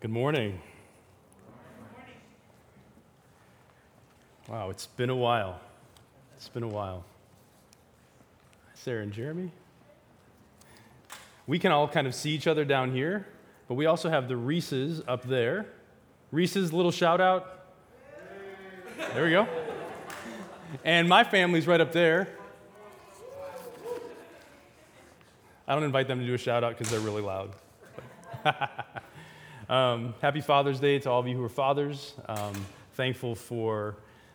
Good morning. Wow, it's been a while. It's been a while. Sarah and Jeremy. We can all kind of see each other down here, but we also have the Reeses up there. Reese's little shout out. There we go. And my family's right up there. I don't invite them to do a shout out because they're really loud. um, happy Father's Day to all of you who are fathers. Um, thankful for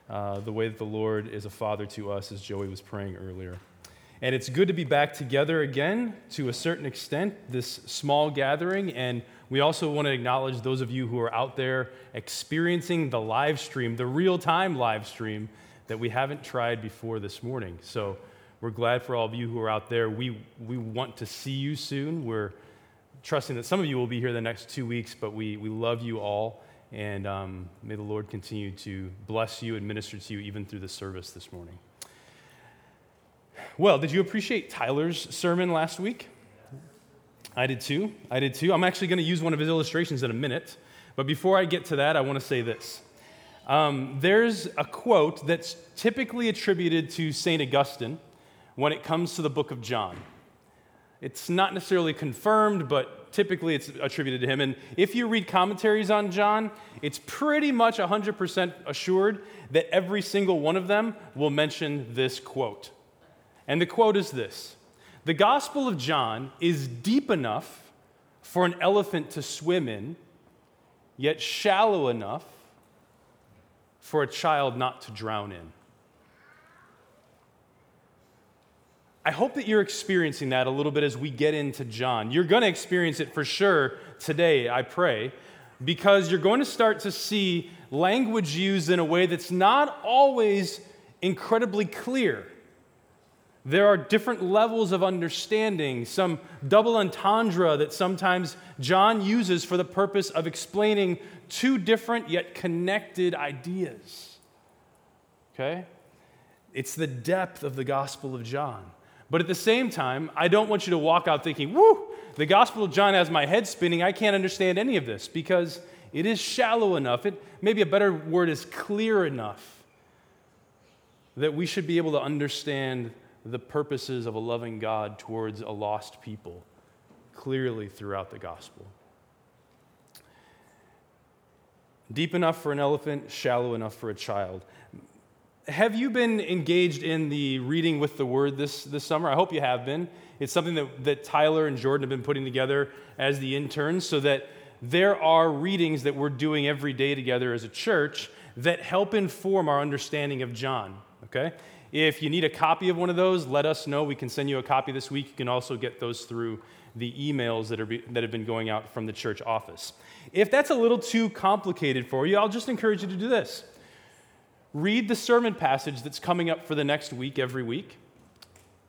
uh, the way that the Lord is a father to us, as Joey was praying earlier. And it's good to be back together again to a certain extent, this small gathering. And we also want to acknowledge those of you who are out there experiencing the live stream, the real time live stream that we haven't tried before this morning. So we're glad for all of you who are out there. We, we want to see you soon. We're trusting that some of you will be here the next two weeks, but we, we love you all. And um, may the Lord continue to bless you and minister to you even through the service this morning. Well, did you appreciate Tyler's sermon last week? I did too. I did too. I'm actually going to use one of his illustrations in a minute. But before I get to that, I want to say this. Um, there's a quote that's typically attributed to St. Augustine when it comes to the book of John. It's not necessarily confirmed, but typically it's attributed to him. And if you read commentaries on John, it's pretty much 100% assured that every single one of them will mention this quote. And the quote is this The Gospel of John is deep enough for an elephant to swim in, yet shallow enough for a child not to drown in. I hope that you're experiencing that a little bit as we get into John. You're going to experience it for sure today, I pray, because you're going to start to see language used in a way that's not always incredibly clear. There are different levels of understanding, some double entendre that sometimes John uses for the purpose of explaining two different yet connected ideas. Okay? It's the depth of the Gospel of John. But at the same time, I don't want you to walk out thinking, whoo, the Gospel of John has my head spinning. I can't understand any of this because it is shallow enough. It, maybe a better word is clear enough that we should be able to understand the purposes of a loving God towards a lost people clearly throughout the gospel. Deep enough for an elephant, shallow enough for a child. Have you been engaged in the reading with the word this, this summer? I hope you have been. It's something that, that Tyler and Jordan have been putting together as the interns so that there are readings that we're doing every day together as a church that help inform our understanding of John. Okay? If you need a copy of one of those, let us know. We can send you a copy this week. You can also get those through the emails that, are be, that have been going out from the church office. If that's a little too complicated for you, I'll just encourage you to do this read the sermon passage that's coming up for the next week every week.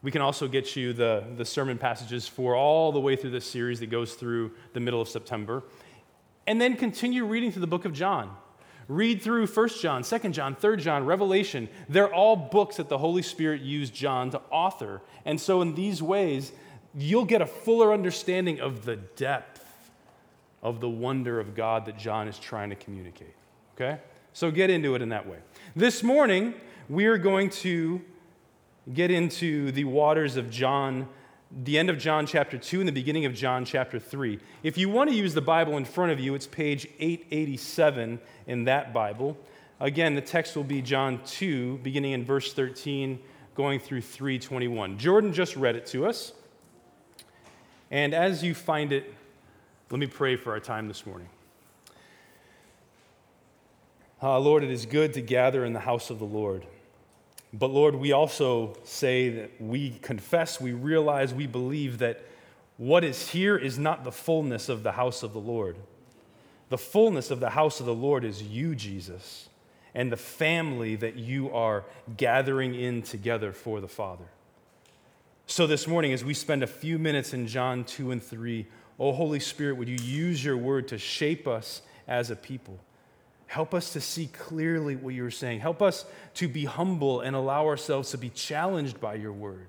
We can also get you the, the sermon passages for all the way through this series that goes through the middle of September. And then continue reading through the book of John. Read through 1 John, 2 John, 3 John, Revelation. They're all books that the Holy Spirit used John to author. And so, in these ways, you'll get a fuller understanding of the depth of the wonder of God that John is trying to communicate. Okay? So, get into it in that way. This morning, we are going to get into the waters of John, the end of John chapter 2 and the beginning of John chapter 3. If you want to use the Bible in front of you, it's page 887 in that Bible. Again, the text will be John 2, beginning in verse 13, going through 321. Jordan just read it to us. And as you find it, let me pray for our time this morning. Uh, Lord, it is good to gather in the house of the Lord. But Lord, we also say that we confess, we realize, we believe that what is here is not the fullness of the house of the Lord. The fullness of the house of the Lord is you, Jesus, and the family that you are gathering in together for the Father. So this morning, as we spend a few minutes in John 2 and 3, oh Holy Spirit, would you use your word to shape us as a people? Help us to see clearly what you're saying. Help us to be humble and allow ourselves to be challenged by your word.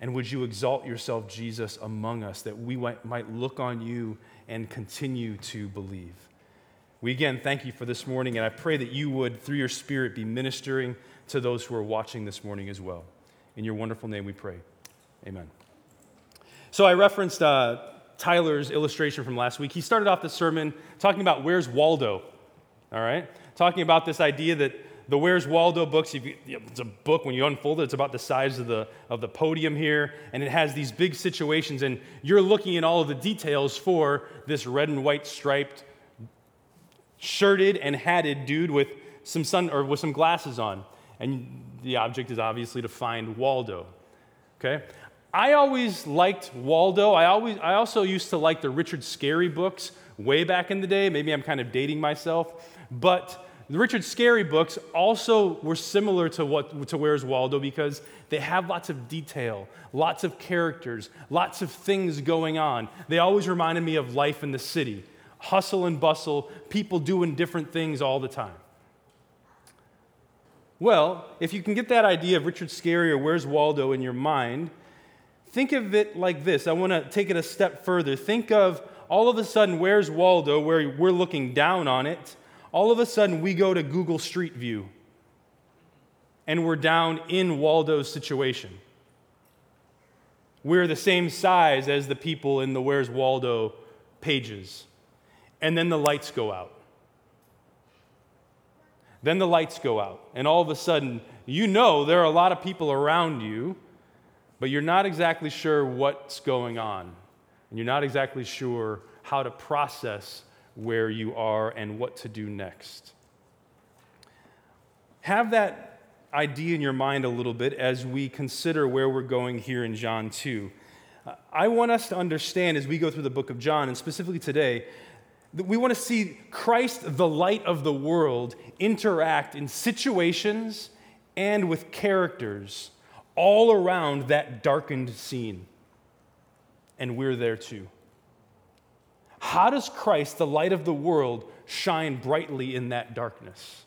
And would you exalt yourself, Jesus, among us, that we might look on you and continue to believe? We again thank you for this morning, and I pray that you would, through your Spirit, be ministering to those who are watching this morning as well. In your wonderful name we pray. Amen. So I referenced uh, Tyler's illustration from last week. He started off the sermon talking about where's Waldo, all right? Talking about this idea that the Where's Waldo books, it's a book, when you unfold it, it's about the size of the, of the podium here, and it has these big situations, and you're looking at all of the details for this red and white striped, shirted and hatted dude with some sun or with some glasses on. And the object is obviously to find Waldo. Okay? I always liked Waldo. I, always, I also used to like the Richard Scarry books way back in the day. Maybe I'm kind of dating myself. But the Richard Scarry books also were similar to, what, to Where's Waldo because they have lots of detail, lots of characters, lots of things going on. They always reminded me of life in the city hustle and bustle, people doing different things all the time. Well, if you can get that idea of Richard Scarry or Where's Waldo in your mind, Think of it like this. I want to take it a step further. Think of all of a sudden, where's Waldo, where we're looking down on it. All of a sudden, we go to Google Street View and we're down in Waldo's situation. We're the same size as the people in the Where's Waldo pages. And then the lights go out. Then the lights go out. And all of a sudden, you know there are a lot of people around you but you're not exactly sure what's going on. And you're not exactly sure how to process where you are and what to do next. Have that idea in your mind a little bit as we consider where we're going here in John 2. I want us to understand as we go through the book of John, and specifically today, that we want to see Christ, the light of the world, interact in situations and with characters all around that darkened scene. And we're there too. How does Christ, the light of the world, shine brightly in that darkness?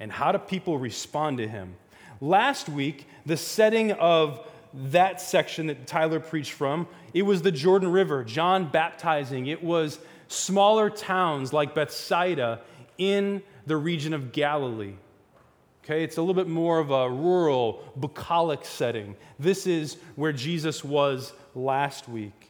And how do people respond to him? Last week, the setting of that section that Tyler preached from, it was the Jordan River, John baptizing. It was smaller towns like Bethsaida in the region of Galilee. Okay, it's a little bit more of a rural, bucolic setting. This is where Jesus was last week.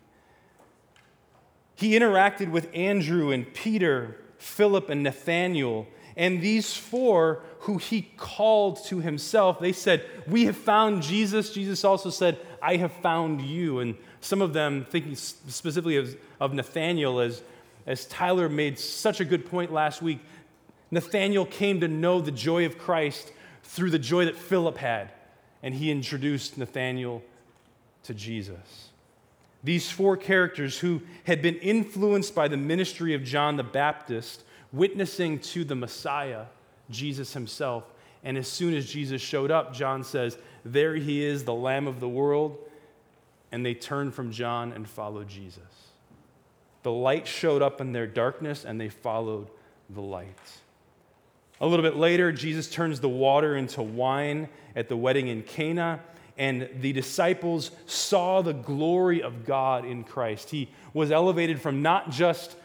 He interacted with Andrew and Peter, Philip and Nathanael, and these four who he called to himself, they said, We have found Jesus. Jesus also said, I have found you. And some of them, thinking specifically of, of Nathanael, as, as Tyler made such a good point last week, Nathanael came to know the joy of Christ through the joy that Philip had, and he introduced Nathanael to Jesus. These four characters who had been influenced by the ministry of John the Baptist, witnessing to the Messiah, Jesus himself. And as soon as Jesus showed up, John says, There he is, the Lamb of the world. And they turned from John and followed Jesus. The light showed up in their darkness, and they followed the light. A little bit later, Jesus turns the water into wine at the wedding in Cana, and the disciples saw the glory of God in Christ. He was elevated from not just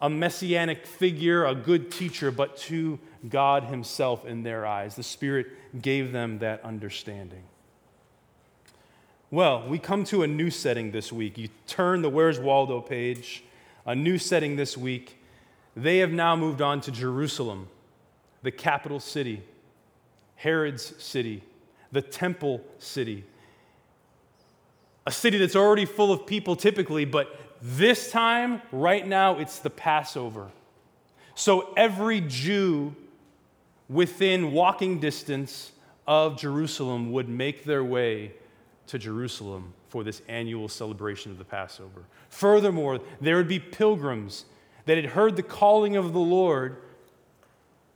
a messianic figure, a good teacher, but to God Himself in their eyes. The Spirit gave them that understanding. Well, we come to a new setting this week. You turn the Where's Waldo page, a new setting this week. They have now moved on to Jerusalem the capital city, Herod's city, the temple city. A city that's already full of people typically, but this time, right now, it's the Passover. So every Jew within walking distance of Jerusalem would make their way to Jerusalem for this annual celebration of the Passover. Furthermore, there would be pilgrims that had heard the calling of the Lord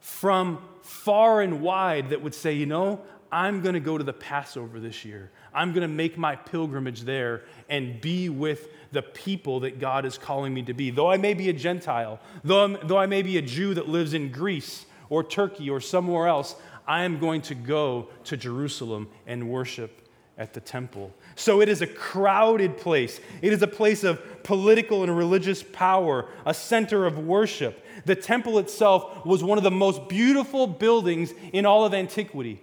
from far and wide that would say, you know, I'm going to go to the Passover this year. I'm going to make my pilgrimage there and be with the people that God is calling me to be. Though I may be a Gentile, though, I'm, though I may be a Jew that lives in Greece or Turkey or somewhere else, I am going to go to Jerusalem and worship at the temple. So it is a crowded place. It is a place of political and religious power, a center of worship. The temple itself was one of the most beautiful buildings in all of antiquity.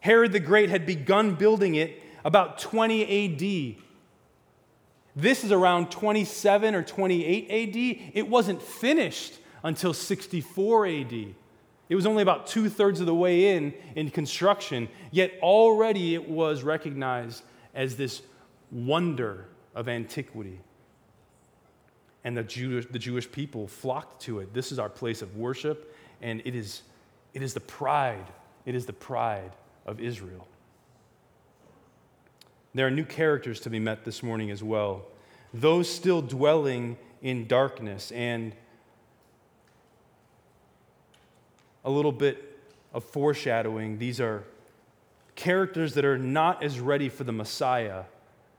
Herod the Great had begun building it about 20 AD. This is around 27 or 28 AD. It wasn't finished until 64 AD. It was only about two thirds of the way in in construction, yet already it was recognized as this wonder of antiquity. And the Jewish, the Jewish people flocked to it. This is our place of worship, and it is, it is the pride. It is the pride of Israel. There are new characters to be met this morning as well. Those still dwelling in darkness and a little bit of foreshadowing. These are characters that are not as ready for the Messiah,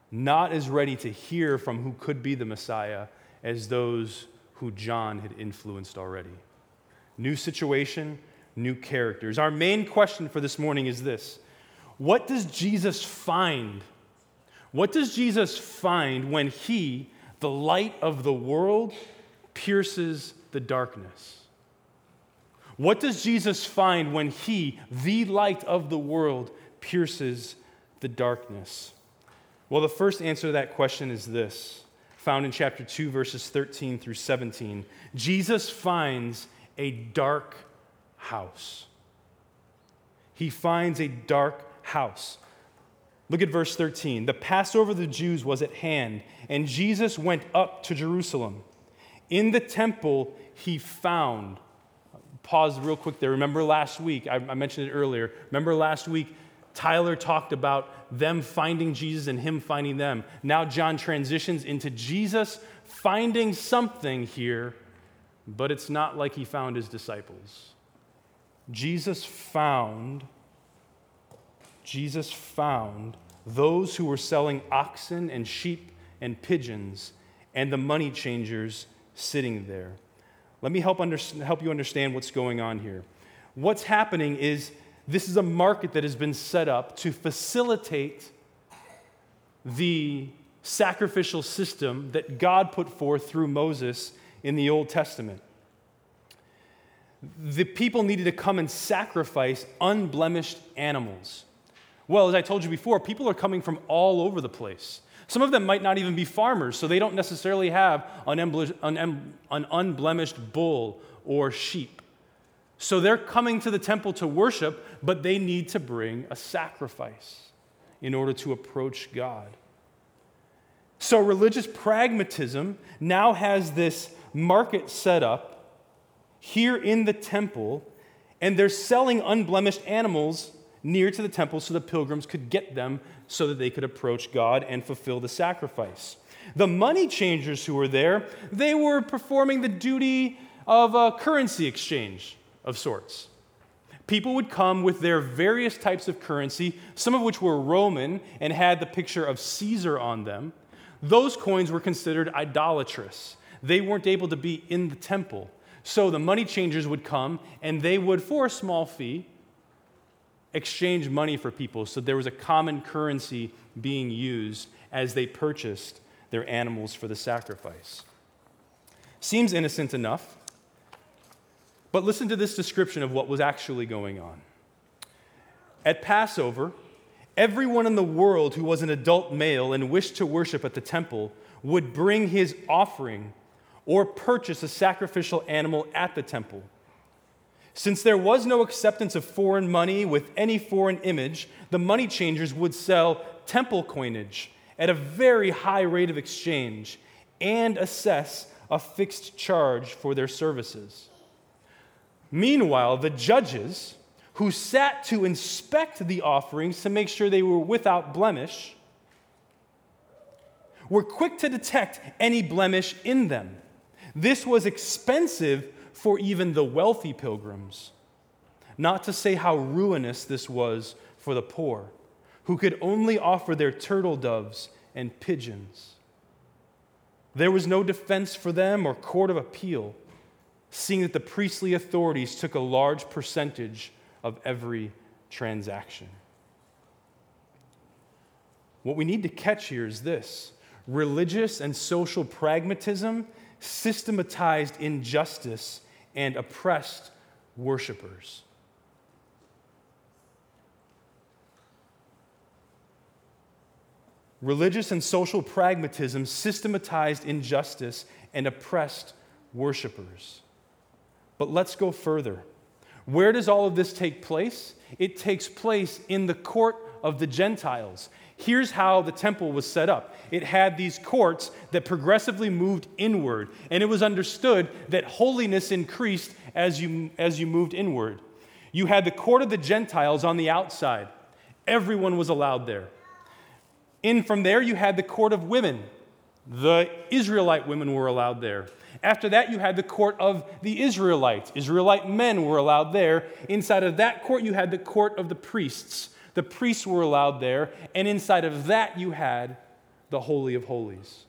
not as ready to hear from who could be the Messiah as those who John had influenced already. New situation, new characters. Our main question for this morning is this What does Jesus find? What does Jesus find when he, the light of the world, pierces the darkness? What does Jesus find when he, the light of the world, pierces the darkness? Well, the first answer to that question is this, found in chapter 2, verses 13 through 17. Jesus finds a dark house. He finds a dark house. Look at verse 13. The Passover of the Jews was at hand, and Jesus went up to Jerusalem. In the temple, he found pause real quick there. Remember last week, I, I mentioned it earlier. Remember last week, Tyler talked about them finding Jesus and him finding them. Now John transitions into Jesus finding something here, but it's not like he found his disciples. Jesus found Jesus found those who were selling oxen and sheep and pigeons and the money changers sitting there. Let me help, under, help you understand what's going on here. What's happening is this is a market that has been set up to facilitate the sacrificial system that God put forth through Moses in the Old Testament. The people needed to come and sacrifice unblemished animals. Well, as I told you before, people are coming from all over the place. Some of them might not even be farmers, so they don't necessarily have an unblemished bull or sheep. So they're coming to the temple to worship, but they need to bring a sacrifice in order to approach God. So religious pragmatism now has this market set up here in the temple, and they're selling unblemished animals near to the temple so the pilgrims could get them so that they could approach God and fulfill the sacrifice. The money changers who were there, they were performing the duty of a currency exchange of sorts. People would come with their various types of currency, some of which were Roman and had the picture of Caesar on them. Those coins were considered idolatrous. They weren't able to be in the temple. So the money changers would come and they would, for a small fee, exchange money for people. So there was a common currency being used as they purchased their animals for the sacrifice. Seems innocent enough, but listen to this description of what was actually going on. At Passover, everyone in the world who was an adult male and wished to worship at the temple would bring his offering or purchase a sacrificial animal at the temple. Since there was no acceptance of foreign money with any foreign image, the money changers would sell temple coinage at a very high rate of exchange and assess a fixed charge for their services. Meanwhile, the judges, who sat to inspect the offerings to make sure they were without blemish, were quick to detect any blemish in them. This was expensive for even the wealthy pilgrims, not to say how ruinous this was for the poor, who could only offer their turtle doves and pigeons. There was no defense for them or court of appeal, seeing that the priestly authorities took a large percentage of every transaction. what we need to catch here is this religious and social pragmatism systematized injustice and oppressed worshipers. Religious and social pragmatism systematized injustice and oppressed worshipers. But let's go further. Where does all of this take place? It takes place in the court of the Gentiles. Here's how the temple was set up it had these courts that progressively moved inward, and it was understood that holiness increased as you, as you moved inward. You had the court of the Gentiles on the outside, everyone was allowed there. In from there, you had the court of women. The Israelite women were allowed there. After that, you had the court of the Israelites. Israelite men were allowed there. Inside of that court, you had the court of the priests. The priests were allowed there. And inside of that, you had the Holy of Holies.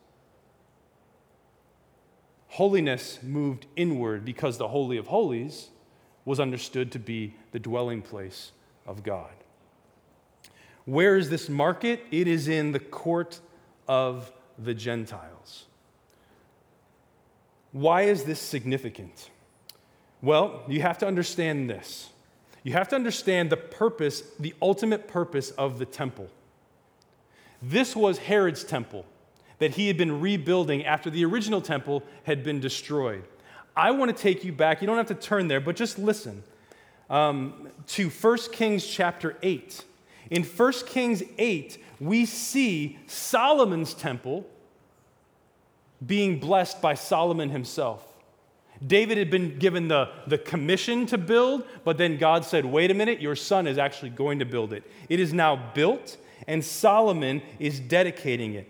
Holiness moved inward because the Holy of Holies was understood to be the dwelling place of God. Where is this market? It is in the court of the Gentiles. Why is this significant? Well, you have to understand this. You have to understand the purpose, the ultimate purpose of the temple. This was Herod's temple that he had been rebuilding after the original temple had been destroyed. I want to take you back, you don't have to turn there, but just listen um, to 1 Kings chapter 8. In 1 Kings 8, we see Solomon's temple being blessed by Solomon himself. David had been given the, the commission to build, but then God said, wait a minute, your son is actually going to build it. It is now built, and Solomon is dedicating it.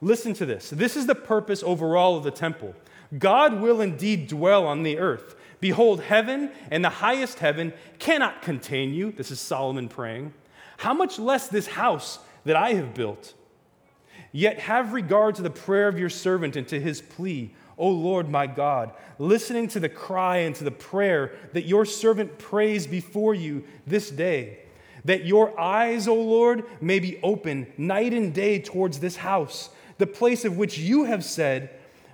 Listen to this. This is the purpose overall of the temple. God will indeed dwell on the earth. Behold, heaven and the highest heaven cannot contain you. This is Solomon praying. How much less this house that I have built? Yet have regard to the prayer of your servant and to his plea, O Lord my God, listening to the cry and to the prayer that your servant prays before you this day. That your eyes, O Lord, may be open night and day towards this house, the place of which you have said,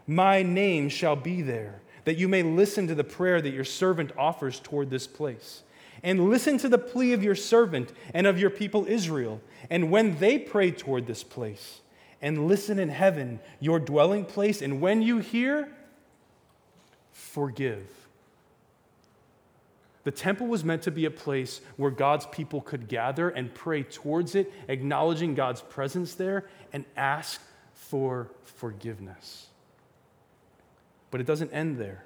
My name shall be there, that you may listen to the prayer that your servant offers toward this place and listen to the plea of your servant and of your people Israel. And when they pray toward this place, and listen in heaven, your dwelling place, and when you hear, forgive. The temple was meant to be a place where God's people could gather and pray towards it, acknowledging God's presence there, and ask for forgiveness. But it doesn't end there.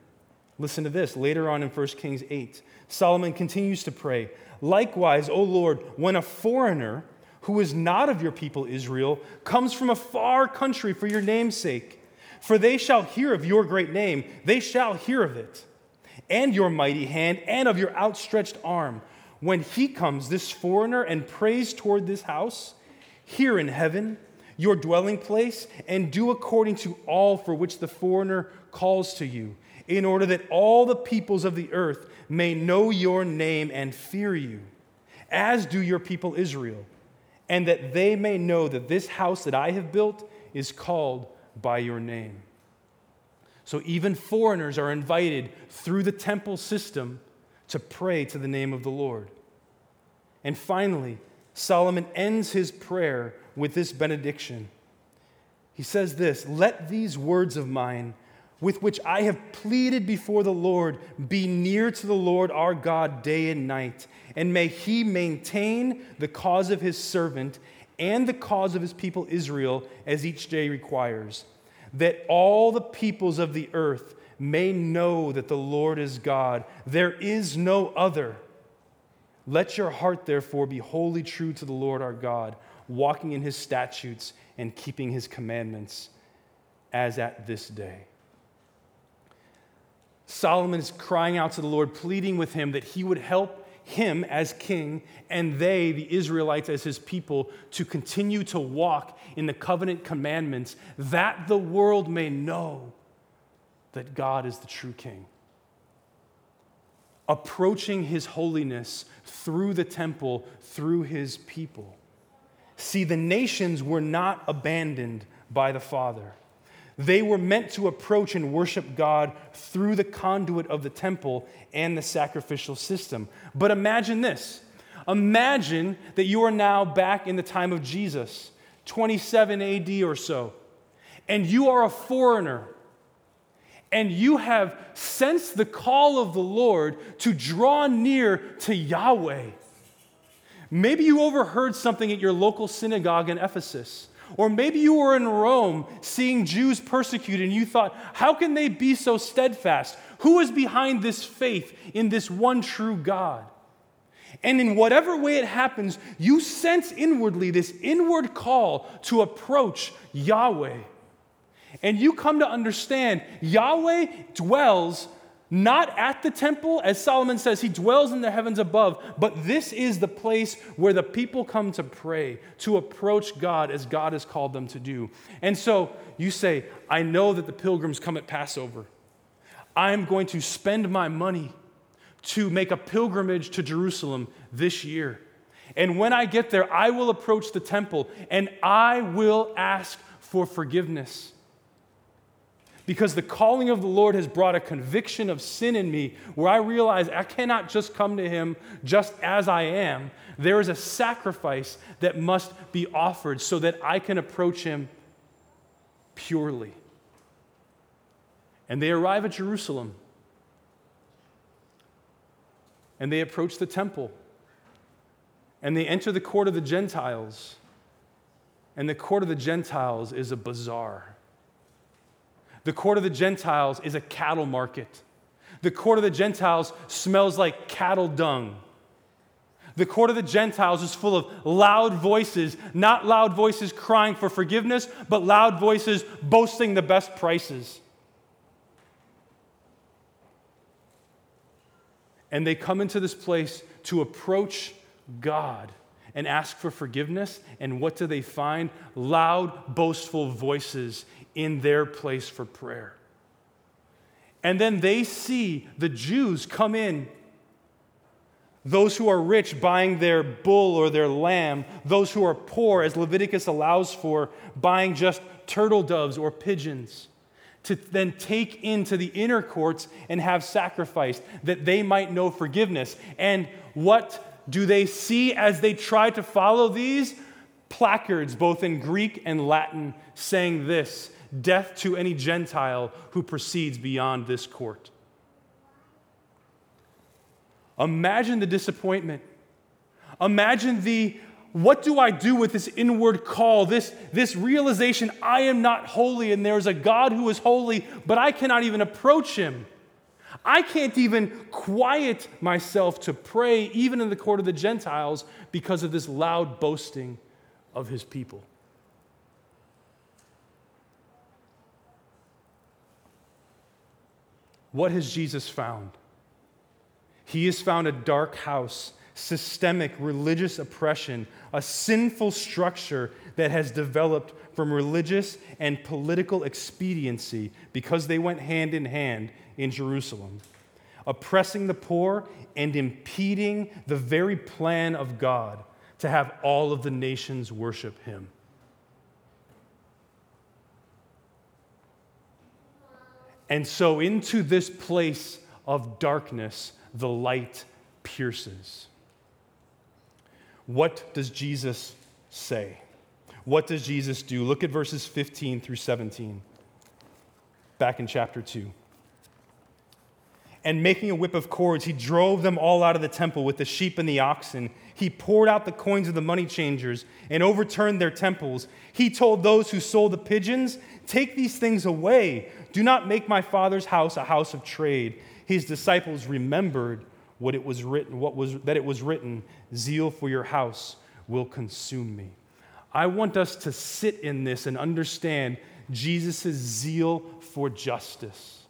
Listen to this later on in 1 Kings 8. Solomon continues to pray, Likewise, O Lord, when a foreigner who is not of your people Israel comes from a far country for your name's sake, for they shall hear of your great name, they shall hear of it, and your mighty hand, and of your outstretched arm. When he comes, this foreigner, and prays toward this house, here in heaven, your dwelling place, and do according to all for which the foreigner calls to you in order that all the peoples of the earth may know your name and fear you, as do your people Israel, and that they may know that this house that I have built is called by your name. So even foreigners are invited through the temple system to pray to the name of the Lord. And finally, Solomon ends his prayer with this benediction. He says this Let these words of mine with which I have pleaded before the Lord, be near to the Lord our God day and night, and may he maintain the cause of his servant and the cause of his people Israel as each day requires, that all the peoples of the earth may know that the Lord is God. There is no other. Let your heart, therefore, be wholly true to the Lord our God, walking in his statutes and keeping his commandments, as at this day. Solomon is crying out to the Lord, pleading with him that he would help him as king and they, the Israelites, as his people, to continue to walk in the covenant commandments that the world may know that God is the true king. Approaching his holiness through the temple, through his people. See, the nations were not abandoned by the Father. They were meant to approach and worship God through the conduit of the temple and the sacrificial system. But imagine this imagine that you are now back in the time of Jesus, 27 AD or so, and you are a foreigner. And you have sensed the call of the Lord to draw near to Yahweh. Maybe you overheard something at your local synagogue in Ephesus. Or maybe you were in Rome seeing Jews persecuted and you thought, how can they be so steadfast? Who is behind this faith in this one true God? And in whatever way it happens, you sense inwardly this inward call to approach Yahweh. And you come to understand Yahweh dwells not at the temple, as Solomon says, he dwells in the heavens above, but this is the place where the people come to pray, to approach God as God has called them to do. And so you say, I know that the pilgrims come at Passover. I'm going to spend my money to make a pilgrimage to Jerusalem this year. And when I get there, I will approach the temple and I will ask for forgiveness because the calling of the Lord has brought a conviction of sin in me where I realize I cannot just come to Him just as I am. There is a sacrifice that must be offered so that I can approach Him purely. And they arrive at Jerusalem and they approach the temple and they enter the court of the Gentiles. And the court of the Gentiles is a bazaar. The court of the Gentiles is a cattle market. The court of the Gentiles smells like cattle dung. The court of the Gentiles is full of loud voices, not loud voices crying for forgiveness, but loud voices boasting the best prices. And they come into this place to approach God and ask for forgiveness. And what do they find? Loud, boastful voices in their place for prayer. And then they see the Jews come in, those who are rich buying their bull or their lamb, those who are poor, as Leviticus allows for, buying just turtle doves or pigeons, to then take into the inner courts and have sacrificed that they might know forgiveness. And what do they see as they try to follow these? Placards, both in Greek and Latin, saying this death to any Gentile who proceeds beyond this court. Imagine the disappointment. Imagine the what do I do with this inward call, this, this realization I am not holy and there's a God who is holy, but I cannot even approach him. I can't even quiet myself to pray, even in the court of the Gentiles, because of this loud boasting of his people. What has Jesus found? He has found a dark house, systemic religious oppression, a sinful structure that has developed from religious and political expediency because they went hand in hand in Jerusalem, oppressing the poor and impeding the very plan of God to have all of the nations worship him. And so, into this place of darkness, the light pierces. What does Jesus say? What does Jesus do? Look at verses 15 through 17, back in chapter 2. And making a whip of cords, he drove them all out of the temple with the sheep and the oxen. He poured out the coins of the money changers and overturned their temples. He told those who sold the pigeons, Take these things away. Do not make my father's house a house of trade. His disciples remembered what it was written, what was, that it was written, Zeal for your house will consume me. I want us to sit in this and understand Jesus' zeal for justice.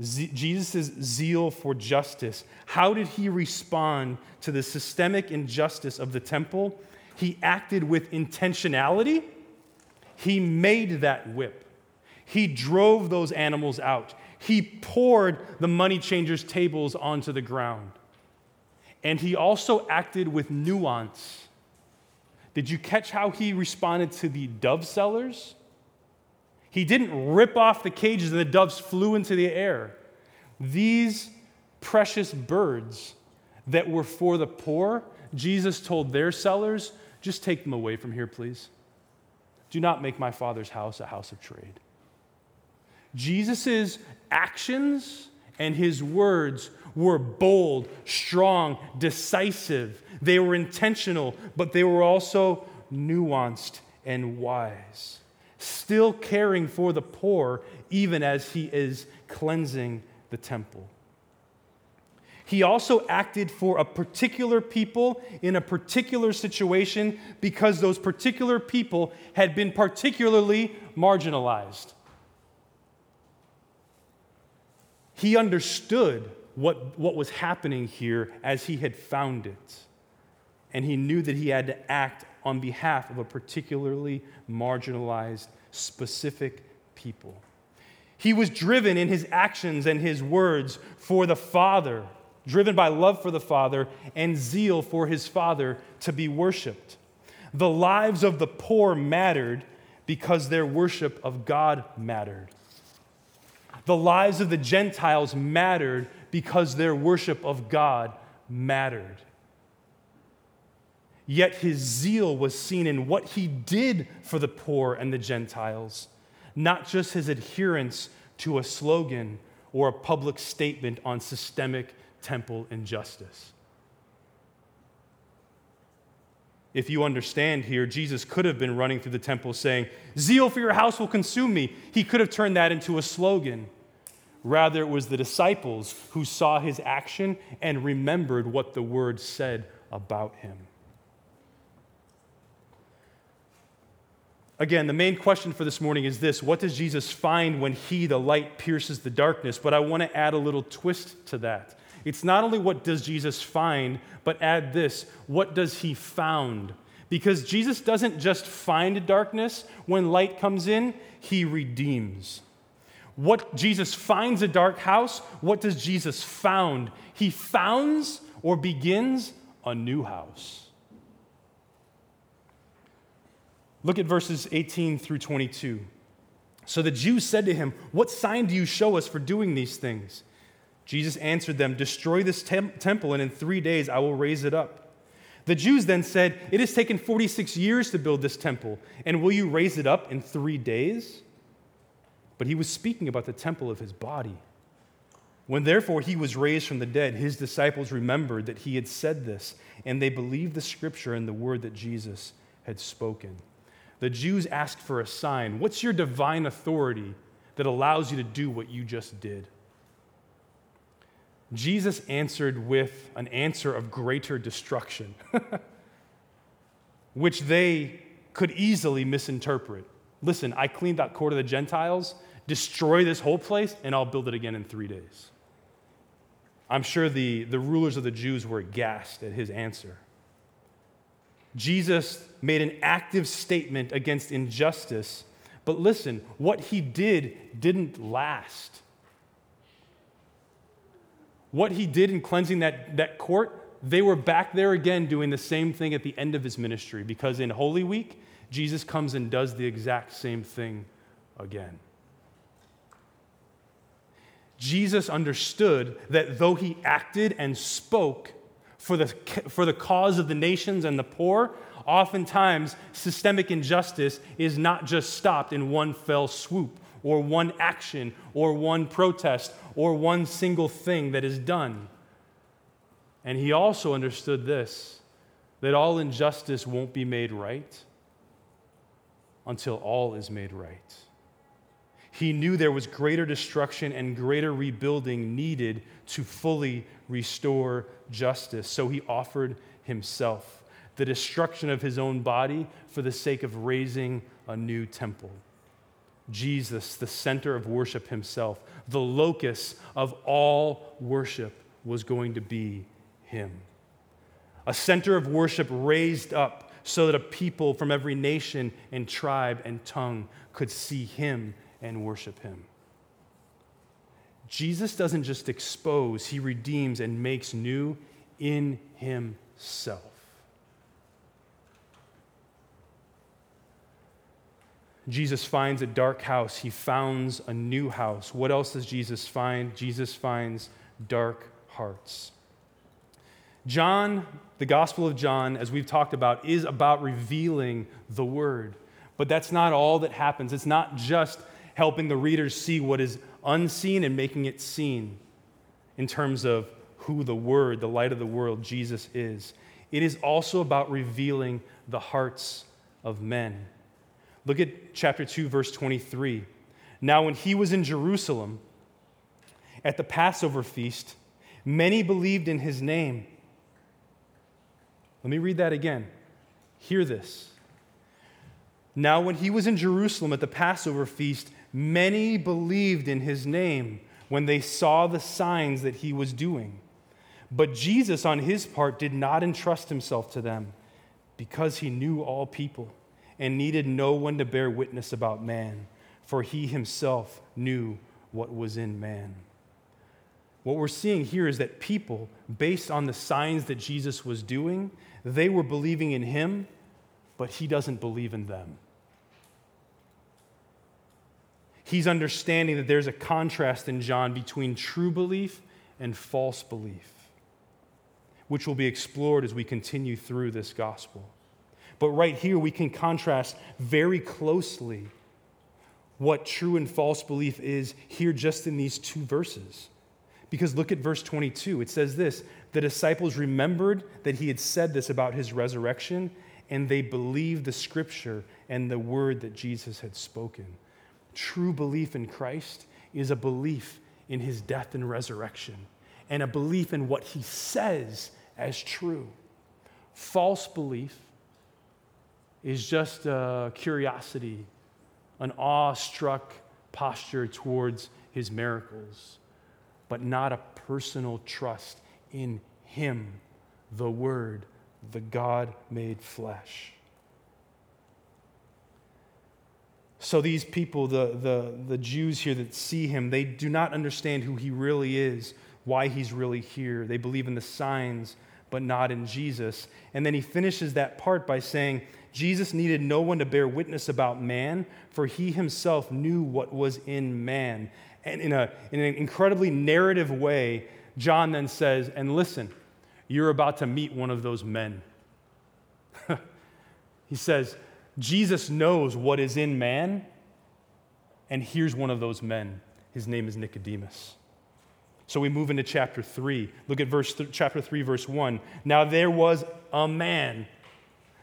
Jesus' zeal for justice. How did he respond to the systemic injustice of the temple? He acted with intentionality. He made that whip. He drove those animals out. He poured the money changers' tables onto the ground. And he also acted with nuance. Did you catch how he responded to the dove sellers? He didn't rip off the cages and the doves flew into the air. These precious birds that were for the poor, Jesus told their sellers, just take them away from here, please. Do not make my father's house a house of trade. Jesus' actions and his words were bold, strong, decisive. They were intentional, but they were also nuanced and wise. Still caring for the poor, even as he is cleansing the temple. He also acted for a particular people in a particular situation because those particular people had been particularly marginalized. He understood what, what was happening here as he had found it. And he knew that he had to act on behalf of a particularly marginalized, specific people. He was driven in his actions and his words for the Father, driven by love for the Father and zeal for his Father to be worshiped. The lives of the poor mattered because their worship of God mattered. The lives of the Gentiles mattered because their worship of God mattered. Yet his zeal was seen in what he did for the poor and the Gentiles, not just his adherence to a slogan or a public statement on systemic temple injustice. If you understand here, Jesus could have been running through the temple saying, Zeal for your house will consume me. He could have turned that into a slogan. Rather, it was the disciples who saw his action and remembered what the word said about him. Again, the main question for this morning is this What does Jesus find when he, the light, pierces the darkness? But I want to add a little twist to that. It's not only what does Jesus find, but add this what does he found? Because Jesus doesn't just find darkness when light comes in, he redeems. What Jesus finds a dark house, what does Jesus found? He founds or begins a new house. Look at verses 18 through 22. So the Jews said to him, What sign do you show us for doing these things? Jesus answered them, Destroy this tem- temple, and in three days I will raise it up. The Jews then said, It has taken 46 years to build this temple, and will you raise it up in three days? but he was speaking about the temple of his body. When therefore he was raised from the dead, his disciples remembered that he had said this, and they believed the scripture and the word that Jesus had spoken. The Jews asked for a sign. What's your divine authority that allows you to do what you just did? Jesus answered with an answer of greater destruction, which they could easily misinterpret. Listen, I cleaned out court of the Gentiles destroy this whole place, and I'll build it again in three days. I'm sure the, the rulers of the Jews were aghast at his answer. Jesus made an active statement against injustice, but listen, what he did didn't last. What he did in cleansing that, that court, they were back there again doing the same thing at the end of his ministry because in Holy Week, Jesus comes and does the exact same thing again. Jesus understood that though he acted and spoke for the, for the cause of the nations and the poor, oftentimes systemic injustice is not just stopped in one fell swoop or one action or one protest or one single thing that is done. And he also understood this that all injustice won't be made right until all is made right. He knew there was greater destruction and greater rebuilding needed to fully restore justice. So he offered himself, the destruction of his own body for the sake of raising a new temple. Jesus, the center of worship himself, the locus of all worship, was going to be him. A center of worship raised up so that a people from every nation and tribe and tongue could see him and worship him. Jesus doesn't just expose, he redeems and makes new in himself. Jesus finds a dark house, he founds a new house. What else does Jesus find? Jesus finds dark hearts. John, the Gospel of John, as we've talked about, is about revealing the Word. But that's not all that happens. It's not just helping the readers see what is unseen and making it seen in terms of who the Word, the light of the world, Jesus is. It is also about revealing the hearts of men. Look at chapter 2, verse 23. Now, when he was in Jerusalem at the Passover feast, many believed in his name. Let me read that again. Hear this. Now, when he was in Jerusalem at the Passover feast, many believed in his name when they saw the signs that he was doing. But Jesus, on his part, did not entrust himself to them because he knew all people and needed no one to bear witness about man, for he himself knew what was in man. What we're seeing here is that people, based on the signs that Jesus was doing, they were believing in him, but he doesn't believe in them. He's understanding that there's a contrast in John between true belief and false belief, which will be explored as we continue through this gospel. But right here, we can contrast very closely what true and false belief is here just in these two verses. Because look at verse 22. It says this The disciples remembered that he had said this about his resurrection, and they believed the scripture and the word that Jesus had spoken. True belief in Christ is a belief in his death and resurrection, and a belief in what he says as true. False belief is just a curiosity, an awe-struck posture towards his miracles but not a personal trust in Him, the Word, the God made flesh. So these people, the, the, the Jews here that see him, they do not understand who he really is, why he's really here. They believe in the signs, but not in Jesus. And then he finishes that part by saying, Jesus needed no one to bear witness about man, for he himself knew what was in man. And in, a, in an incredibly narrative way, John then says, And listen, you're about to meet one of those men. he says, Jesus knows what is in man, and here's one of those men. His name is Nicodemus. So we move into chapter 3. Look at verse th- chapter 3 verse 1. Now there was a man.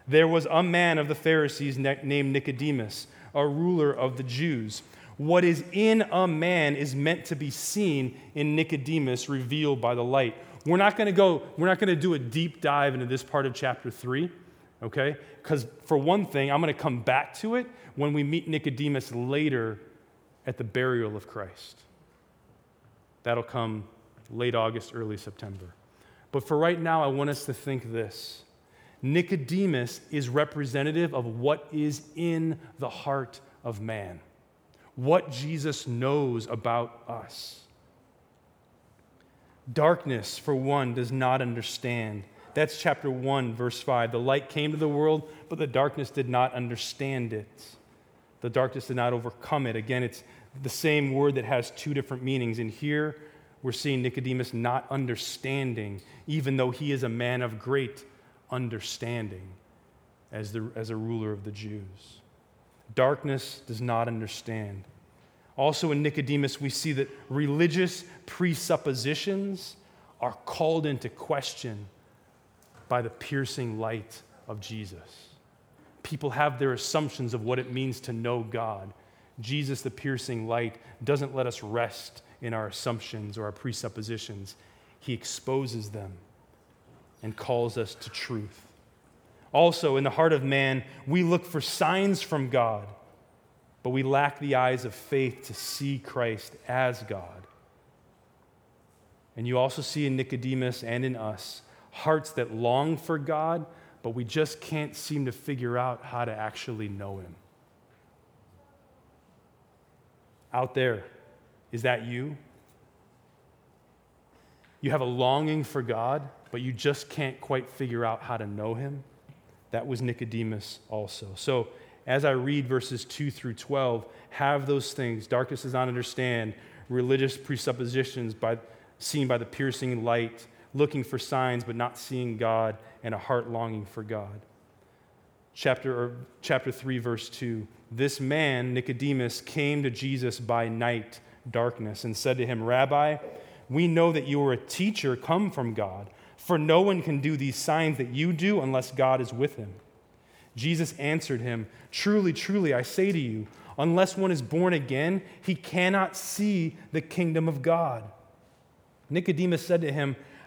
There was a man of the Pharisees ne- named Nicodemus, a ruler of the Jews. What is in a man is meant to be seen in Nicodemus revealed by the light. We're not going to go, we're not going to do a deep dive into this part of chapter 3, okay? Because for one thing, I'm going to come back to it when we meet Nicodemus later at the burial of Christ. That'll come late August, early September. But for right now, I want us to think this Nicodemus is representative of what is in the heart of man what Jesus knows about us. Darkness, for one, does not understand. That's chapter 1, verse 5. The light came to the world, but the darkness did not understand it. The darkness did not overcome it. Again, it's the same word that has two different meanings. And here we're seeing Nicodemus not understanding, even though he is a man of great understanding as, the, as a ruler of the Jews. Darkness does not understand. Also, in Nicodemus, we see that religious presuppositions are called into question by the piercing light of Jesus. People have their assumptions of what it means to know God. Jesus, the piercing light, doesn't let us rest in our assumptions or our presuppositions, He exposes them and calls us to truth. Also, in the heart of man, we look for signs from God, but we lack the eyes of faith to see Christ as God. And you also see in Nicodemus and in us hearts that long for God, but we just can't seem to figure out how to actually know Him. Out there, is that you? You have a longing for God, but you just can't quite figure out how to know Him? That was Nicodemus also. So, as I read verses 2 through 12, have those things. Darkness does not understand, religious presuppositions by, seen by the piercing light, looking for signs but not seeing God, and a heart longing for God. Chapter, chapter 3, verse 2 This man, Nicodemus, came to Jesus by night, darkness, and said to him, Rabbi, we know that you are a teacher come from God, for no one can do these signs that you do unless God is with him. Jesus answered him, Truly, truly, I say to you, unless one is born again, he cannot see the kingdom of God. Nicodemus said to him,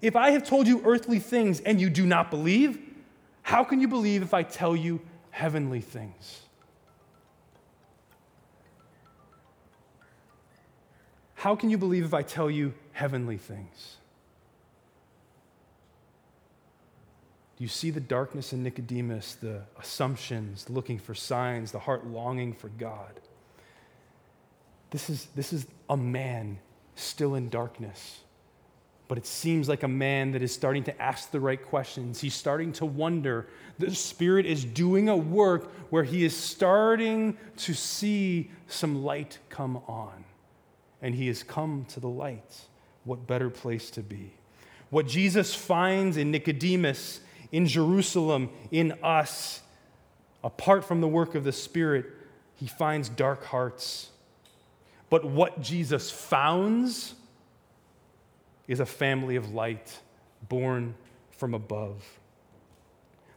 If I have told you earthly things and you do not believe, how can you believe if I tell you heavenly things? How can you believe if I tell you heavenly things? Do you see the darkness in Nicodemus, the assumptions, looking for signs, the heart longing for God? This is, this is a man still in darkness. But it seems like a man that is starting to ask the right questions. He's starting to wonder. The Spirit is doing a work where he is starting to see some light come on. And he has come to the light. What better place to be? What Jesus finds in Nicodemus in Jerusalem, in us, apart from the work of the Spirit, he finds dark hearts. But what Jesus founds is a family of light born from above.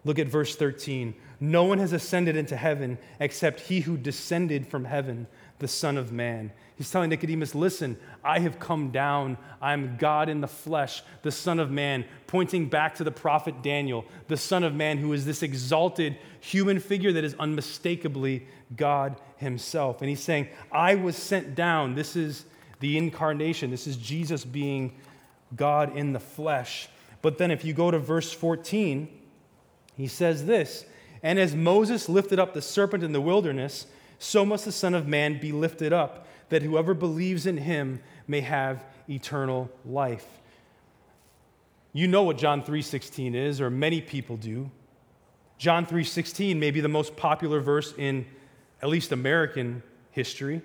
Look at verse 13. No one has ascended into heaven except he who descended from heaven, the Son of Man. He's telling Nicodemus, Listen, I have come down. I'm God in the flesh, the Son of Man, pointing back to the prophet Daniel, the Son of Man, who is this exalted human figure that is unmistakably God Himself. And he's saying, I was sent down. This is the incarnation. This is Jesus being God in the flesh. But then if you go to verse 14, he says this And as Moses lifted up the serpent in the wilderness, so must the Son of Man be lifted up, that whoever believes in him may have eternal life. You know what John 3:16 is or many people do. John 3:16 may be the most popular verse in at least American history.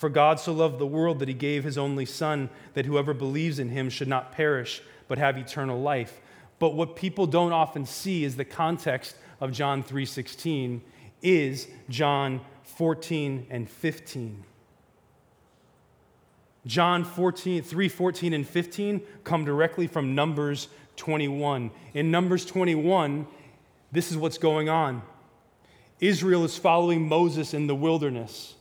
For God so loved the world that he gave his only son that whoever believes in him should not perish but have eternal life. But what people don't often see is the context of John 3:16 is John 14 and 15. John 14, 3, 14, and 15 come directly from Numbers 21. In Numbers 21, this is what's going on Israel is following Moses in the wilderness.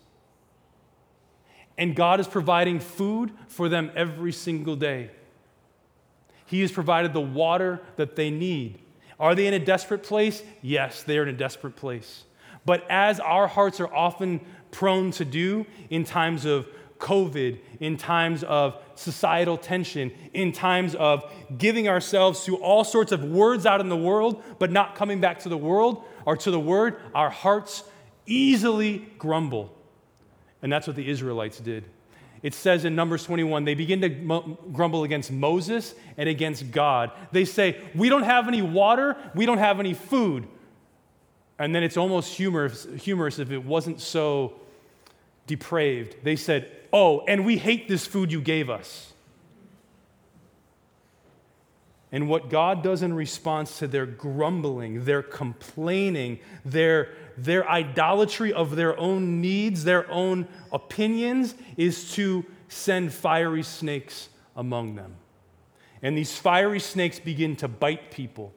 And God is providing food for them every single day. He has provided the water that they need. Are they in a desperate place? Yes, they are in a desperate place. But as our hearts are often prone to do in times of COVID, in times of societal tension, in times of giving ourselves to all sorts of words out in the world, but not coming back to the world or to the word, our hearts easily grumble. And that's what the Israelites did. It says in Numbers 21, they begin to grumble against Moses and against God. They say, We don't have any water, we don't have any food. And then it's almost humorous, humorous if it wasn't so depraved. They said, Oh, and we hate this food you gave us. And what God does in response to their grumbling, their complaining, their, their idolatry of their own needs, their own opinions, is to send fiery snakes among them. And these fiery snakes begin to bite people.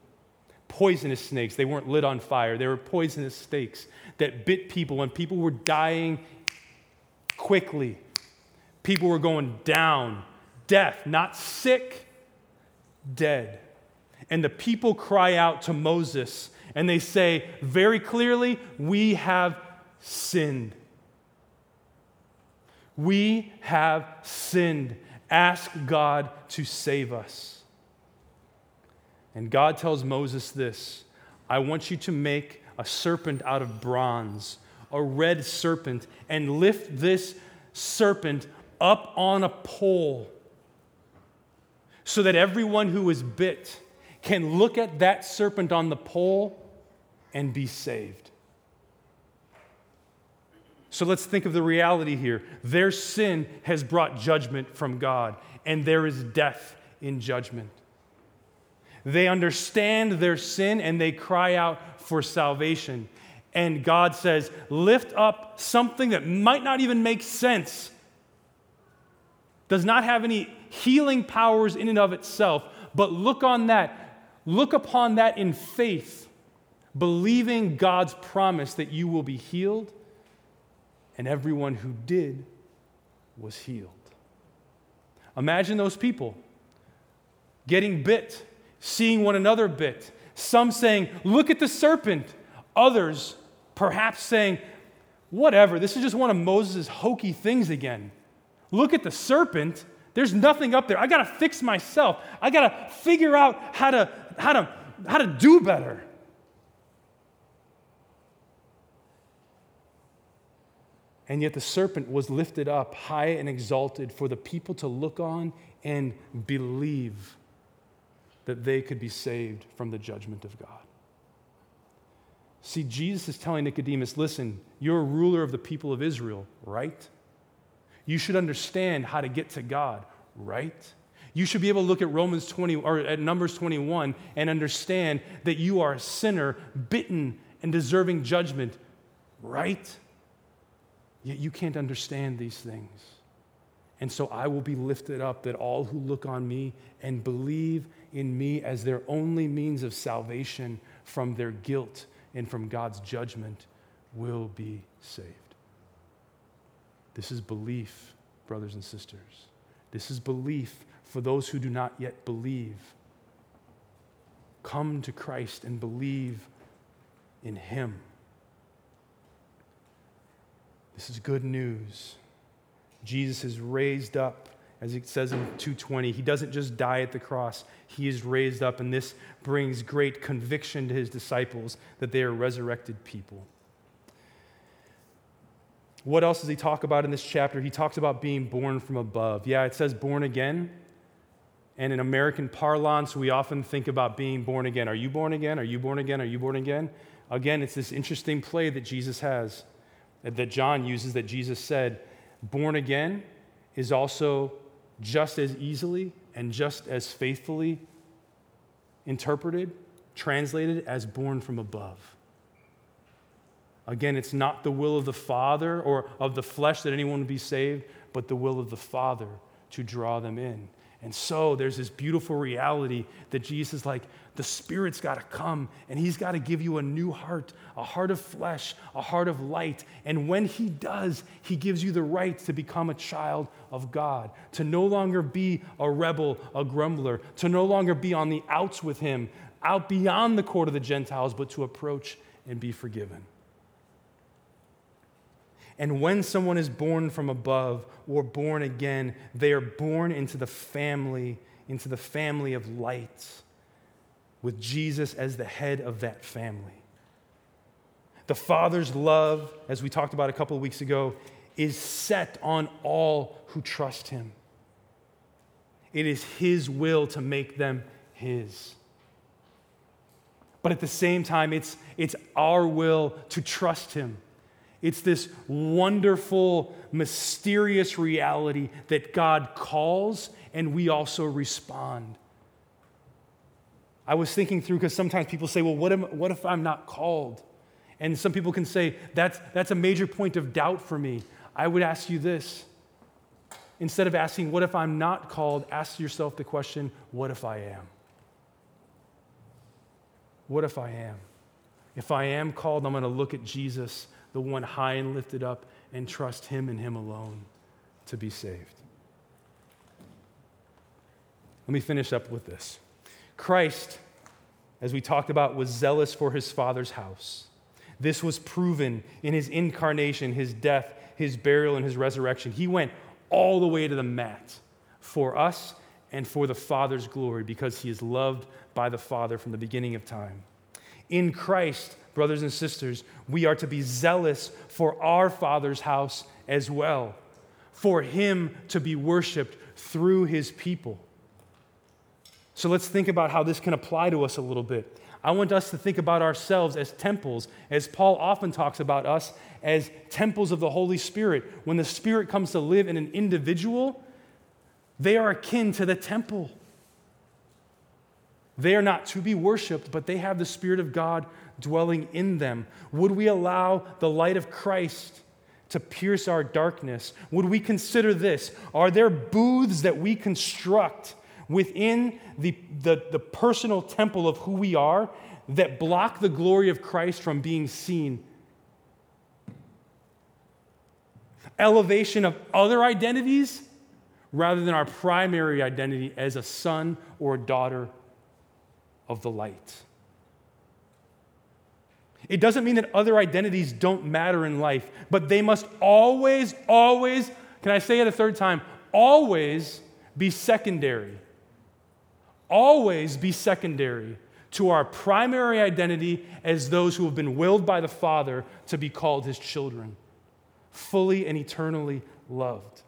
Poisonous snakes. They weren't lit on fire, they were poisonous snakes that bit people when people were dying quickly. People were going down. Death, not sick, dead. And the people cry out to Moses and they say very clearly, We have sinned. We have sinned. Ask God to save us. And God tells Moses this I want you to make a serpent out of bronze, a red serpent, and lift this serpent up on a pole so that everyone who is bit can look at that serpent on the pole and be saved. So let's think of the reality here. Their sin has brought judgment from God, and there is death in judgment. They understand their sin and they cry out for salvation. And God says, Lift up something that might not even make sense, does not have any healing powers in and of itself, but look on that, look upon that in faith believing God's promise that you will be healed, and everyone who did was healed. Imagine those people getting bit, seeing one another bit. Some saying, Look at the serpent. Others perhaps saying, Whatever, this is just one of Moses' hokey things again. Look at the serpent. There's nothing up there. I got to fix myself. I got to figure out how to, how, to, how to do better. And yet the serpent was lifted up high and exalted for the people to look on and believe that they could be saved from the judgment of God. See, Jesus is telling Nicodemus listen, you're a ruler of the people of Israel, right? You should understand how to get to God, right? You should be able to look at Romans 20 or at Numbers 21 and understand that you are a sinner, bitten and deserving judgment, right? Yet you can't understand these things. And so I will be lifted up that all who look on me and believe in me as their only means of salvation from their guilt and from God's judgment will be saved. This is belief, brothers and sisters. This is belief for those who do not yet believe. Come to Christ and believe in Him. This is good news. Jesus is raised up, as it says in 220. He doesn't just die at the cross, he is raised up, and this brings great conviction to his disciples that they are resurrected people. What else does he talk about in this chapter? He talks about being born from above. Yeah, it says born again. And in American parlance, we often think about being born again. Are you born again? Are you born again? Are you born again? Again, it's this interesting play that Jesus has that John uses that Jesus said, born again is also just as easily and just as faithfully interpreted, translated as born from above. Again, it's not the will of the Father or of the flesh that anyone would be saved, but the will of the Father to draw them in. And so there's this beautiful reality that Jesus like, the Spirit's got to come and He's got to give you a new heart, a heart of flesh, a heart of light. And when He does, He gives you the right to become a child of God, to no longer be a rebel, a grumbler, to no longer be on the outs with Him, out beyond the court of the Gentiles, but to approach and be forgiven. And when someone is born from above or born again, they are born into the family, into the family of light, with Jesus as the head of that family. The Father's love, as we talked about a couple of weeks ago, is set on all who trust Him. It is His will to make them His. But at the same time, it's, it's our will to trust Him it's this wonderful, mysterious reality that God calls and we also respond. I was thinking through because sometimes people say, well, what, am, what if I'm not called? And some people can say, that's, that's a major point of doubt for me. I would ask you this. Instead of asking, what if I'm not called, ask yourself the question, what if I am? What if I am? If I am called, I'm going to look at Jesus, the one high and lifted up, and trust him and him alone to be saved. Let me finish up with this. Christ, as we talked about, was zealous for his Father's house. This was proven in his incarnation, his death, his burial, and his resurrection. He went all the way to the mat for us and for the Father's glory because he is loved by the Father from the beginning of time. In Christ, brothers and sisters, we are to be zealous for our Father's house as well, for him to be worshiped through his people. So let's think about how this can apply to us a little bit. I want us to think about ourselves as temples, as Paul often talks about us as temples of the Holy Spirit. When the Spirit comes to live in an individual, they are akin to the temple. They are not to be worshiped, but they have the Spirit of God dwelling in them. Would we allow the light of Christ to pierce our darkness? Would we consider this? Are there booths that we construct within the, the, the personal temple of who we are that block the glory of Christ from being seen? Elevation of other identities rather than our primary identity as a son or a daughter of the light. It doesn't mean that other identities don't matter in life, but they must always, always, can I say it a third time? Always be secondary. Always be secondary to our primary identity as those who have been willed by the Father to be called his children, fully and eternally loved.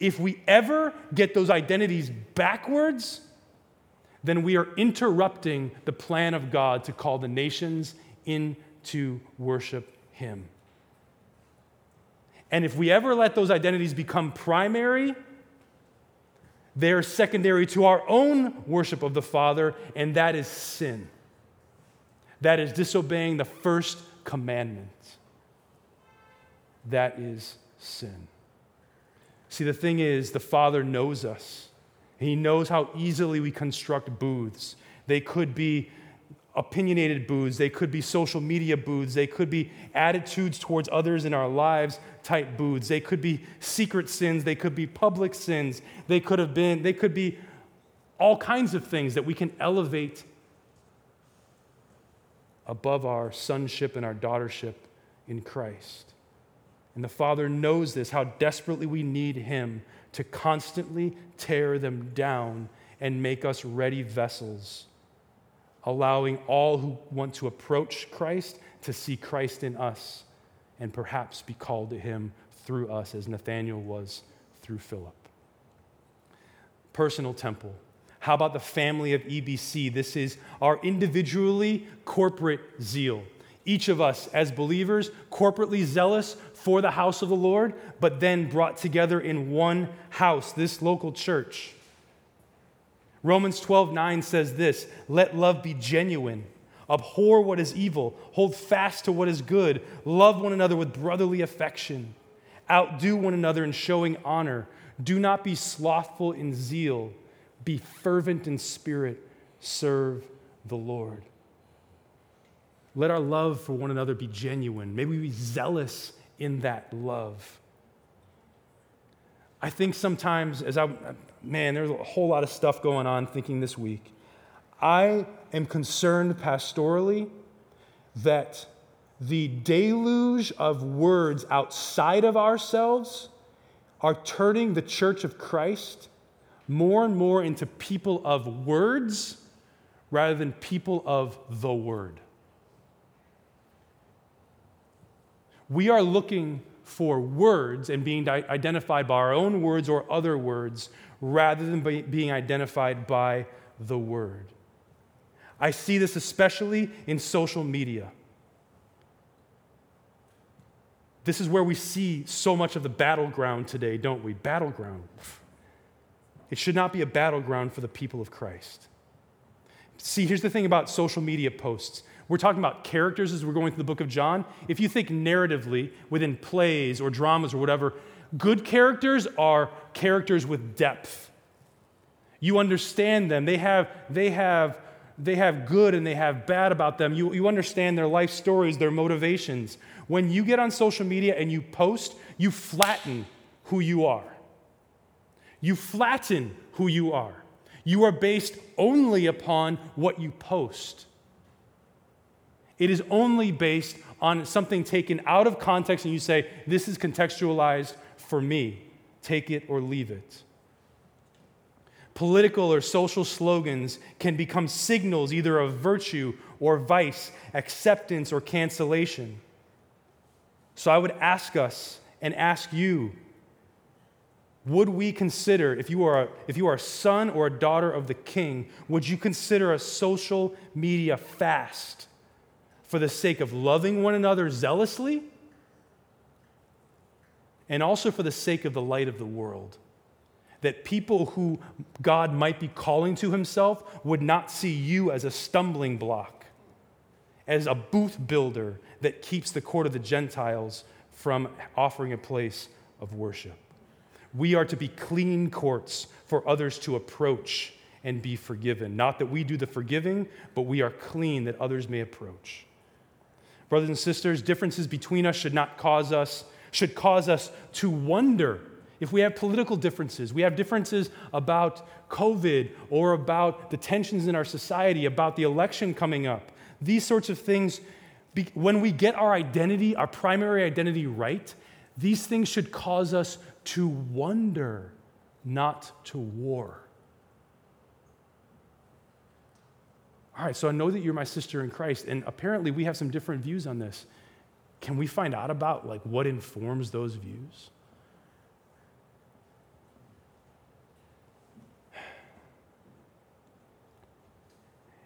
If we ever get those identities backwards, then we are interrupting the plan of God to call the nations into worship Him. And if we ever let those identities become primary, they're secondary to our own worship of the Father, and that is sin. That is disobeying the first commandment. That is sin. See, the thing is, the Father knows us. He knows how easily we construct booths. They could be opinionated booths, they could be social media booths, they could be attitudes towards others in our lives type booths, they could be secret sins, they could be public sins, they could have been, they could be all kinds of things that we can elevate above our sonship and our daughtership in Christ. And the Father knows this, how desperately we need Him to constantly tear them down and make us ready vessels, allowing all who want to approach Christ to see Christ in us and perhaps be called to Him through us, as Nathanael was through Philip. Personal temple. How about the family of EBC? This is our individually corporate zeal. Each of us, as believers, corporately zealous for the house of the Lord, but then brought together in one house, this local church. Romans 12, 9 says this Let love be genuine. Abhor what is evil. Hold fast to what is good. Love one another with brotherly affection. Outdo one another in showing honor. Do not be slothful in zeal. Be fervent in spirit. Serve the Lord. Let our love for one another be genuine. May we be zealous in that love. I think sometimes, as I, man, there's a whole lot of stuff going on thinking this week. I am concerned pastorally that the deluge of words outside of ourselves are turning the church of Christ more and more into people of words rather than people of the word. We are looking for words and being identified by our own words or other words rather than being identified by the word. I see this especially in social media. This is where we see so much of the battleground today, don't we? Battleground. It should not be a battleground for the people of Christ. See, here's the thing about social media posts We're talking about characters as we're going through the book of John. If you think narratively within plays or dramas or whatever, good characters are characters with depth. You understand them. They have, they have, they have good and they have bad about them. You, you understand their life stories, their motivations. When you get on social media and you post, you flatten who you are. You flatten who you are. You are based only upon what you post. It is only based on something taken out of context, and you say, This is contextualized for me. Take it or leave it. Political or social slogans can become signals either of virtue or vice, acceptance or cancellation. So I would ask us and ask you would we consider, if you, are a, if you are a son or a daughter of the king, would you consider a social media fast for the sake of loving one another zealously and also for the sake of the light of the world. That people who God might be calling to himself would not see you as a stumbling block, as a booth builder that keeps the court of the Gentiles from offering a place of worship. We are to be clean courts for others to approach and be forgiven. Not that we do the forgiving, but we are clean that others may approach. Brothers and sisters, differences between us should not cause us, should cause us to wonder if we have political differences, we have differences about COVID or about the tensions in our society, about the election coming up. These sorts of things, when we get our identity, our primary identity right, these things should cause us to wonder, not to war. All right, so I know that you're my sister in Christ, and apparently we have some different views on this. Can we find out about like what informs those views?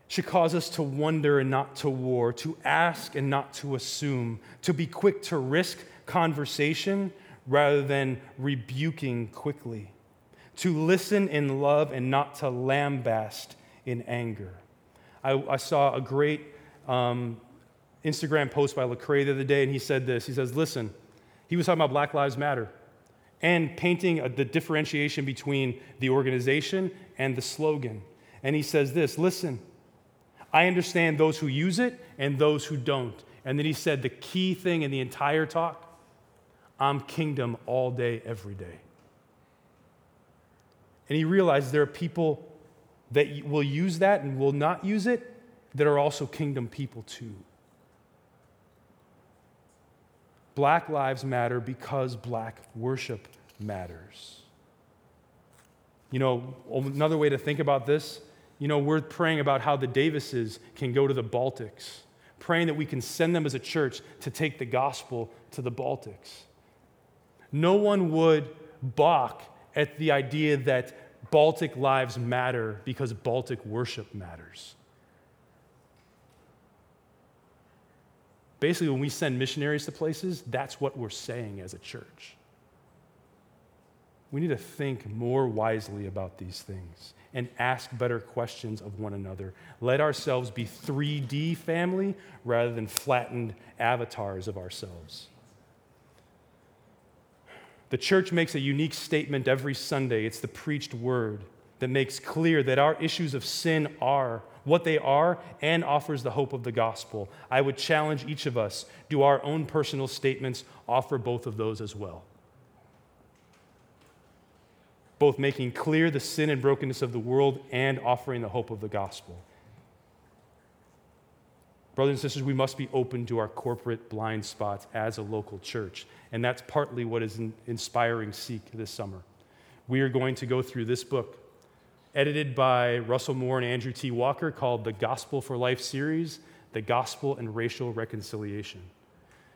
should cause us to wonder and not to war, to ask and not to assume, to be quick to risk conversation rather than rebuking quickly, to listen in love and not to lambast in anger. I, I saw a great um, Instagram post by Lecrae the other day, and he said this. He says, Listen, he was talking about Black Lives Matter and painting a, the differentiation between the organization and the slogan. And he says this Listen, I understand those who use it and those who don't. And then he said the key thing in the entire talk I'm kingdom all day, every day. And he realized there are people that will use that and will not use it that are also kingdom people too. Black lives matter because black worship matters. You know, another way to think about this, you know, we're praying about how the Davises can go to the Baltics, praying that we can send them as a church to take the gospel to the Baltics. No one would balk at the idea that Baltic lives matter because Baltic worship matters. Basically, when we send missionaries to places, that's what we're saying as a church. We need to think more wisely about these things and ask better questions of one another. Let ourselves be 3D family rather than flattened avatars of ourselves. The church makes a unique statement every Sunday. It's the preached word that makes clear that our issues of sin are what they are and offers the hope of the gospel. I would challenge each of us do our own personal statements offer both of those as well? Both making clear the sin and brokenness of the world and offering the hope of the gospel. Brothers and sisters, we must be open to our corporate blind spots as a local church. And that's partly what is inspiring Seek this summer. We are going to go through this book, edited by Russell Moore and Andrew T. Walker, called the Gospel for Life series The Gospel and Racial Reconciliation.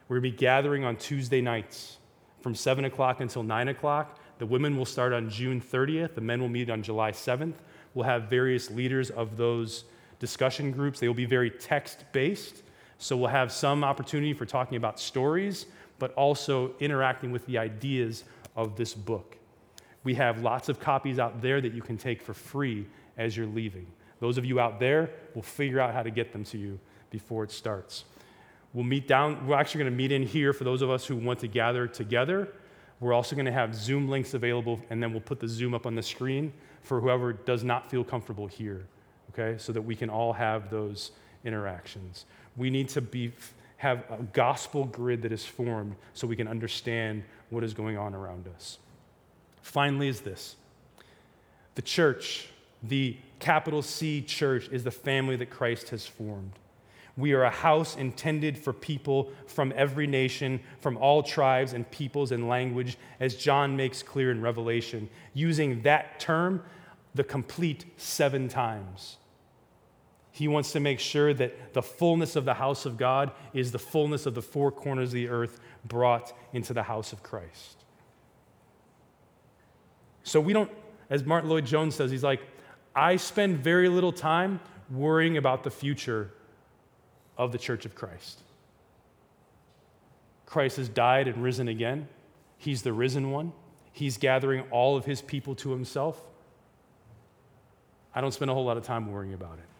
We're going to be gathering on Tuesday nights from 7 o'clock until 9 o'clock. The women will start on June 30th, the men will meet on July 7th. We'll have various leaders of those discussion groups. They will be very text based. So we'll have some opportunity for talking about stories, but also interacting with the ideas of this book. We have lots of copies out there that you can take for free as you're leaving. Those of you out there, will figure out how to get them to you. before it starts. We'll meet down, we're actually going to meet in here for those of us who want to gather together. We're also going to have Zoom links available, and then we'll put the Zoom up on the screen for whoever does not feel comfortable here, okay? So that we can all have those interactions. We need to be, have a gospel grid that is formed so we can understand what is going on around us. Finally, is this the church, the capital C church, is the family that Christ has formed. We are a house intended for people from every nation, from all tribes and peoples and language, as John makes clear in Revelation, using that term, the complete seven times. He wants to make sure that the fullness of the house of God is the fullness of the four corners of the earth brought into the house of Christ. So we don't, as Martyn Lloyd-Jones says, he's like, I spend very little time worrying about the future of the church of Christ. Christ has died and risen again. He's the risen one. He's gathering all of his people to himself. I don't spend a whole lot of time worrying about it.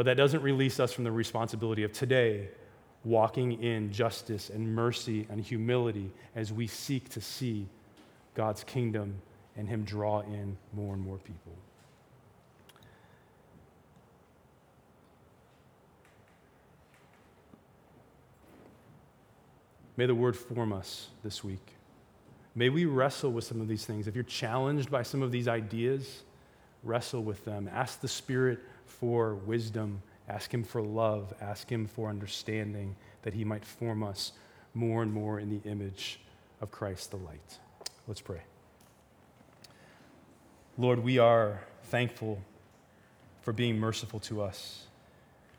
But that doesn't release us from the responsibility of today walking in justice and mercy and humility as we seek to see God's kingdom and Him draw in more and more people. May the word form us this week. May we wrestle with some of these things. If you're challenged by some of these ideas, wrestle with them. Ask the Spirit for wisdom. Ask Him for love. Ask Him for understanding that He might form us more and more in the image of Christ the light. Let's pray. Lord, we are thankful for being merciful to us.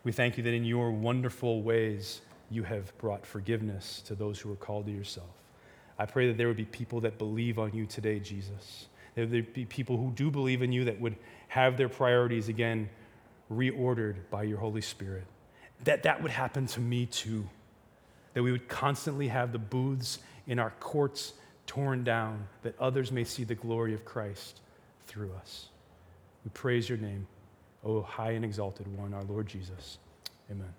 We thank you that in your wonderful ways, you have brought forgiveness to those who are called to yourself. I pray that there would be people that believe on you today, Jesus. There would be people who do believe in you that would have their priorities again reordered by your Holy Spirit. That that would happen to me too. That we would constantly have the booths in our courts torn down, that others may see the glory of Christ through us. We praise your name, O high and exalted one, our Lord Jesus. Amen.